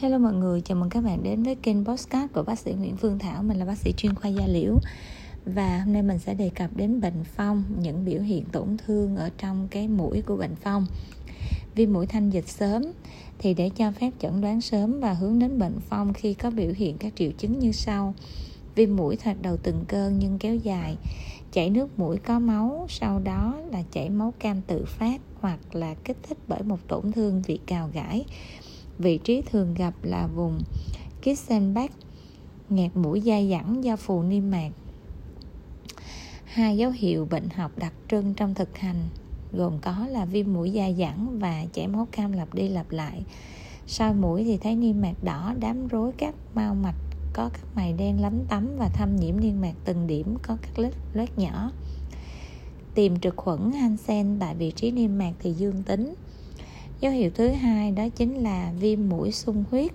Hello mọi người, chào mừng các bạn đến với kênh Postcard của bác sĩ Nguyễn Phương Thảo. Mình là bác sĩ chuyên khoa da liễu. Và hôm nay mình sẽ đề cập đến bệnh phong Những biểu hiện tổn thương ở trong cái mũi của bệnh phong. Viêm mũi thanh dịch sớm Thì để cho phép chẩn đoán sớm và hướng đến bệnh phong Khi có biểu hiện các triệu chứng như sau. Viêm mũi thoạt đầu từng cơn nhưng kéo dài Chảy nước mũi có máu Sau đó là chảy máu cam tự phát Hoặc là kích thích bởi một tổn thương vị cào gãi. Vị trí thường gặp là vùng Kissenbach, nghẹt mũi dai dẳng do phù niêm mạc. Hai dấu hiệu bệnh học đặc trưng trong thực hành gồm có là viêm mũi dai dẳng và chảy máu cam lặp đi lặp lại. Sau mũi thì thấy niêm mạc đỏ, đám rối các mao mạch có các mày đen lấm tấm và thâm nhiễm niêm mạc từng điểm có các lết loét nhỏ. Tìm trực khuẩn Hansen tại vị trí niêm mạc thì dương tính dấu hiệu thứ hai đó chính là viêm mũi sung huyết.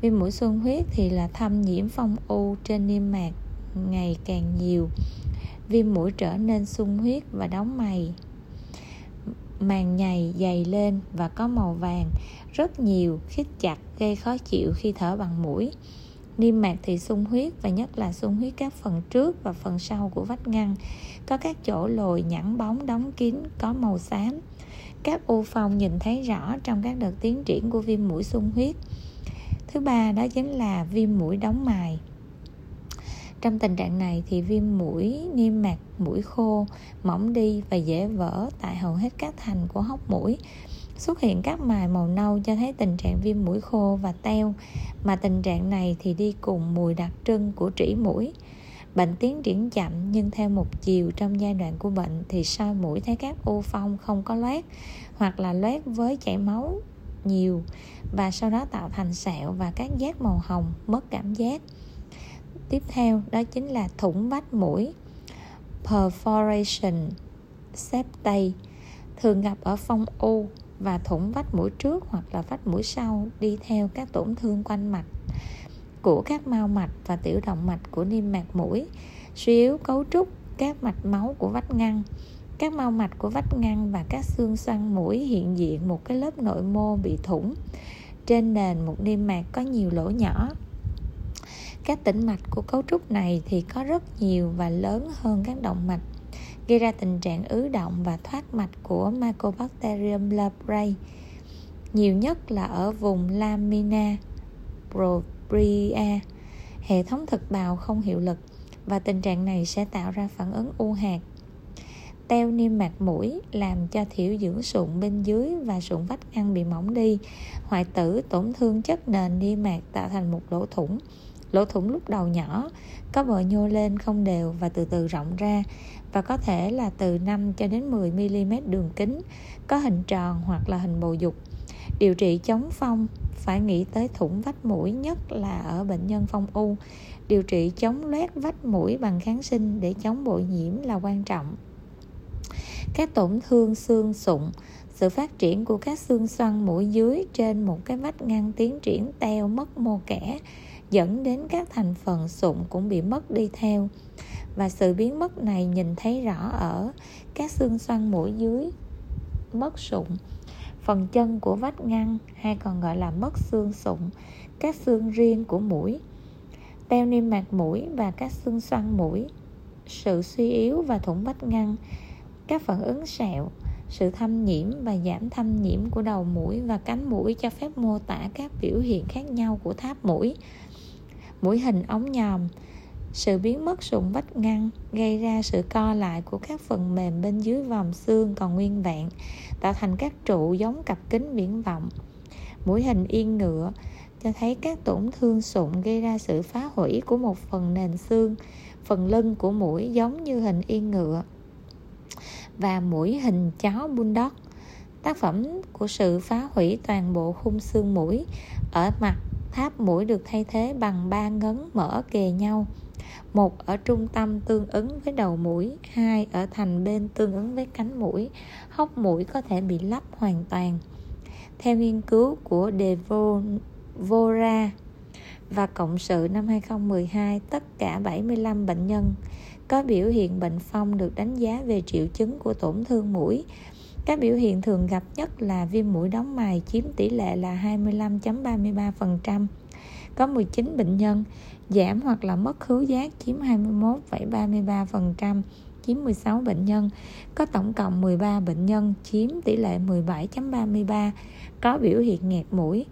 Viêm mũi sung huyết thì là thâm nhiễm phong u trên niêm mạc ngày càng nhiều. Viêm mũi trở nên sung huyết và đóng mày, màng nhầy dày lên và có màu vàng, rất nhiều, khít chặt, gây khó chịu khi thở bằng mũi niêm mạc thì sung huyết, và nhất là sung huyết các phần trước và phần sau của vách ngăn. Có các chỗ lồi nhẵn bóng đóng kín, có màu xám. Các u phong nhìn thấy rõ trong các đợt tiến triển của viêm mũi sung huyết. Thứ ba đó chính là viêm mũi đóng mài. Trong tình trạng này thì viêm mũi niêm mạc, mũi khô, mỏng đi và dễ vỡ tại hầu hết các thành của hốc mũi xuất hiện các mài màu nâu cho thấy tình trạng viêm mũi khô và teo, mà tình trạng này thì đi cùng mùi đặc trưng của trĩ mũi. Bệnh tiến triển chậm, nhưng theo một chiều trong giai đoạn của bệnh thì soi mũi thấy các u phong không có loét, hoặc là loét với chảy máu nhiều, và sau đó tạo thành sẹo và các giác màu hồng, mất cảm giác. Tiếp theo, đó chính là thủng vách mũi. Perforation septate thường gặp ở phong u và thủng vách mũi trước hoặc là vách mũi sau đi theo các tổn thương quanh mạch của các mao mạch và tiểu động mạch của niêm mạc mũi, suy yếu cấu trúc các mạch máu của vách ngăn. Các mao mạch của vách ngăn và các xương xoăn mũi hiện diện một cái lớp nội mô bị thủng trên nền một niêm mạc có nhiều lỗ nhỏ. Các tĩnh mạch của cấu trúc này thì có rất nhiều và lớn hơn các động mạch gây ra tình trạng ứ động và thoát mạch của Mycobacterium leprae nhiều nhất là ở vùng lamina propria. Hệ thống thực bào không hiệu lực và tình trạng này sẽ tạo ra phản ứng u hạt, teo niêm mạc mũi, làm cho thiểu dưỡng sụn bên dưới và sụn vách ngăn bị mỏng đi. Hoại tử tổn thương chất nền niêm mạc tạo thành một lỗ thủng lỗ thủng lúc đầu nhỏ, có bờ nhô lên không đều và từ từ rộng ra. Và có thể là từ 5 cho đến 10 mm đường kính, có hình tròn hoặc là hình bầu dục. Điều trị chống phong, phải nghĩ tới thủng vách mũi nhất là ở bệnh nhân phong u. Điều trị chống loét vách mũi bằng kháng sinh để chống bội nhiễm là quan trọng. Các tổn thương xương, sụn, sự phát triển của các xương xoăn mũi dưới trên một cái vách ngăn tiến triển teo mất mô kẽ dẫn đến các thành phần sụn cũng bị mất đi theo. Và sự biến mất này nhìn thấy rõ ở các xương xoăn mũi dưới mất sụn. Phần chân của vách ngăn, hay còn gọi là mất xương sụn, các xương riêng của mũi, teo niêm mạc mũi và các xương xoăn mũi, sự suy yếu và thủng vách ngăn, các phản ứng sẹo, sự thâm nhiễm và giảm thâm nhiễm của đầu mũi và cánh mũi cho phép mô tả các biểu hiện khác nhau của tháp mũi mũi hình ống nhòm. Sự biến mất sụn vách ngăn gây ra sự co lại của các phần mềm bên dưới vòng xương còn nguyên vẹn, tạo thành các trụ giống cặp kính viễn vọng. Mũi hình yên ngựa cho thấy các tổn thương sụn gây ra sự phá hủy của một phần nền xương, phần lưng của mũi giống như hình yên ngựa và mũi hình chó bulldog. Tác phẩm của sự phá hủy toàn bộ khung xương mũi ở mặt tháp mũi được thay thế bằng ba ngấn mở kề nhau. Một ở trung tâm tương ứng với đầu mũi hai ở thành bên tương ứng với cánh mũi. Hốc mũi có thể bị lấp hoàn toàn. Theo nghiên cứu của Devora và cộng sự năm 2012, tất cả 75 bệnh nhân có biểu hiện bệnh phong được đánh giá về triệu chứng của tổn thương mũi. Các biểu hiện thường gặp nhất là viêm mũi đóng mài chiếm tỷ lệ là 25.33%. Có 19 bệnh nhân giảm hoặc là mất khứu giác chiếm 21,33%, chiếm 16 bệnh nhân. Có tổng cộng 13 bệnh nhân chiếm tỷ lệ 17.33 có biểu hiện nghẹt mũi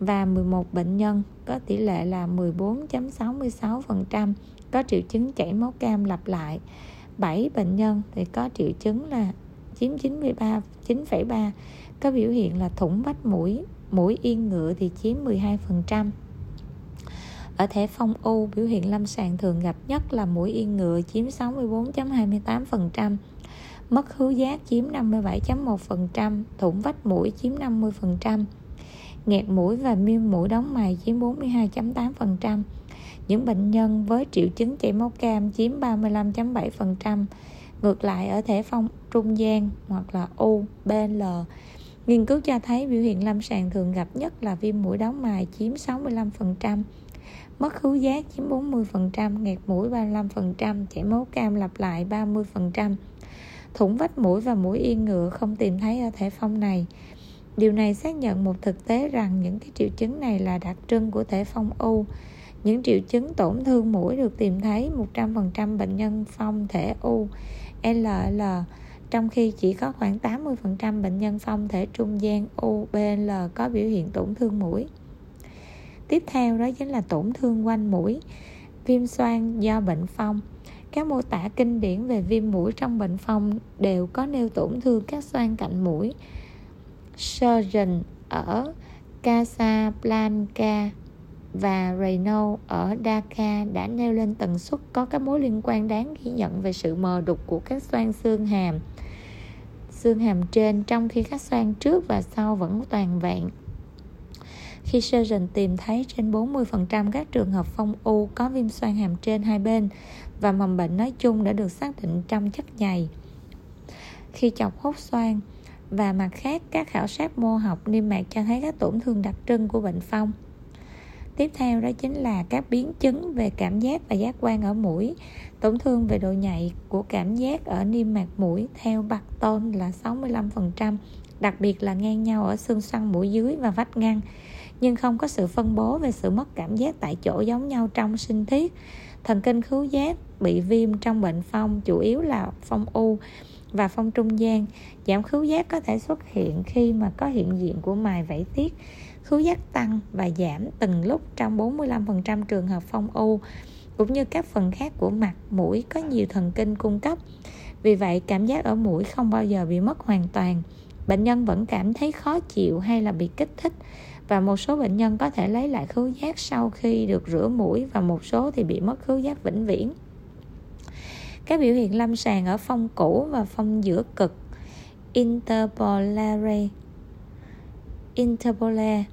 và 11 bệnh nhân có tỷ lệ là 14.66% có triệu chứng chảy máu cam lặp lại 7 bệnh nhân thì có triệu chứng là chiếm 93 9,3 có biểu hiện là thủng vách mũi mũi yên ngựa thì chiếm 12% ở thể phong u biểu hiện lâm sàng thường gặp nhất là mũi yên ngựa chiếm 64.28% mất khứu giác chiếm 57.1%, thủng vách mũi chiếm 50%, nghẹt mũi và miêu mũi đóng mày chiếm 42.8%. Những bệnh nhân với triệu chứng chảy máu cam chiếm 35.7%. Ngược lại ở thể phong trung gian hoặc là U, BL, nghiên cứu cho thấy biểu hiện lâm sàng thường gặp nhất là viêm mũi đóng mài chiếm 65%, mất khứu giác chiếm 40%, nghẹt mũi 35%, chảy máu cam lặp lại 30%. Thủng vách mũi và mũi yên ngựa không tìm thấy ở thể phong này. Điều này xác nhận một thực tế rằng những cái triệu chứng này là đặc trưng của thể phong U. Những triệu chứng tổn thương mũi được tìm thấy 100% bệnh nhân phong thể U LL trong khi chỉ có khoảng 80% bệnh nhân phong thể trung gian UBL có biểu hiện tổn thương mũi. Tiếp theo đó chính là tổn thương quanh mũi, viêm xoang do bệnh phong. Các mô tả kinh điển về viêm mũi trong bệnh phong đều có nêu tổn thương các xoang cạnh mũi. Surgeon ở Casablanca và Renault ở Dakar đã nêu lên tần suất có các mối liên quan đáng ghi nhận về sự mờ đục của các xoang xương hàm xương hàm trên trong khi các xoang trước và sau vẫn toàn vẹn khi surgeon tìm thấy trên 40% các trường hợp phong u có viêm xoang hàm trên hai bên và mầm bệnh nói chung đã được xác định trong chất nhầy. Khi chọc hút xoang và mặt khác, các khảo sát mô học niêm mạc cho thấy các tổn thương đặc trưng của bệnh phong. Tiếp theo đó chính là các biến chứng về cảm giác và giác quan ở mũi, tổn thương về độ nhạy của cảm giác ở niêm mạc mũi theo bạc tôn là 65%, đặc biệt là ngang nhau ở xương xoăn mũi dưới và vách ngăn. Nhưng không có sự phân bố về sự mất cảm giác tại chỗ giống nhau trong sinh thiết. Thần kinh khứu giác bị viêm trong bệnh phong chủ yếu là phong u và phong trung gian. Giảm khứu giác có thể xuất hiện khi mà có hiện diện của mài vảy tiết khứu giác tăng và giảm từng lúc trong 45% trường hợp phong u, cũng như các phần khác của mặt mũi có nhiều thần kinh cung cấp. Vì vậy, cảm giác ở mũi không bao giờ bị mất hoàn toàn. Bệnh nhân vẫn cảm thấy khó chịu hay là bị kích thích, và một số bệnh nhân có thể lấy lại khứu giác sau khi được rửa mũi và một số thì bị mất khứu giác vĩnh viễn. Các biểu hiện lâm sàng ở phong cũ và phong giữa cực. Interpolare interpolare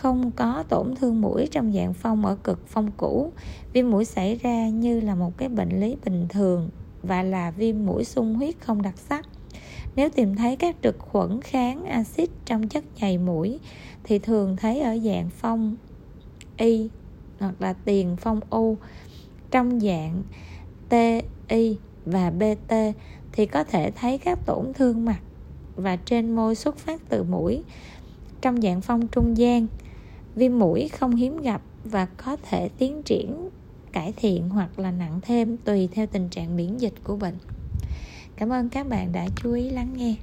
không có tổn thương mũi trong dạng phong ở cực phong cũ. Viêm mũi xảy ra như là một cái bệnh lý bình thường và là viêm mũi sung huyết không đặc sắc. Nếu tìm thấy các trực khuẩn kháng axit trong chất nhầy mũi, thì thường thấy ở dạng phong y hoặc là tiền phong u. Trong dạng TI và BT thì có thể thấy các tổn thương mặt và trên môi xuất phát từ mũi. Trong dạng phong trung gian viêm mũi không hiếm gặp và có thể tiến triển, cải thiện hoặc là nặng thêm tùy theo tình trạng miễn dịch của bệnh. Cảm ơn các bạn đã chú ý lắng nghe.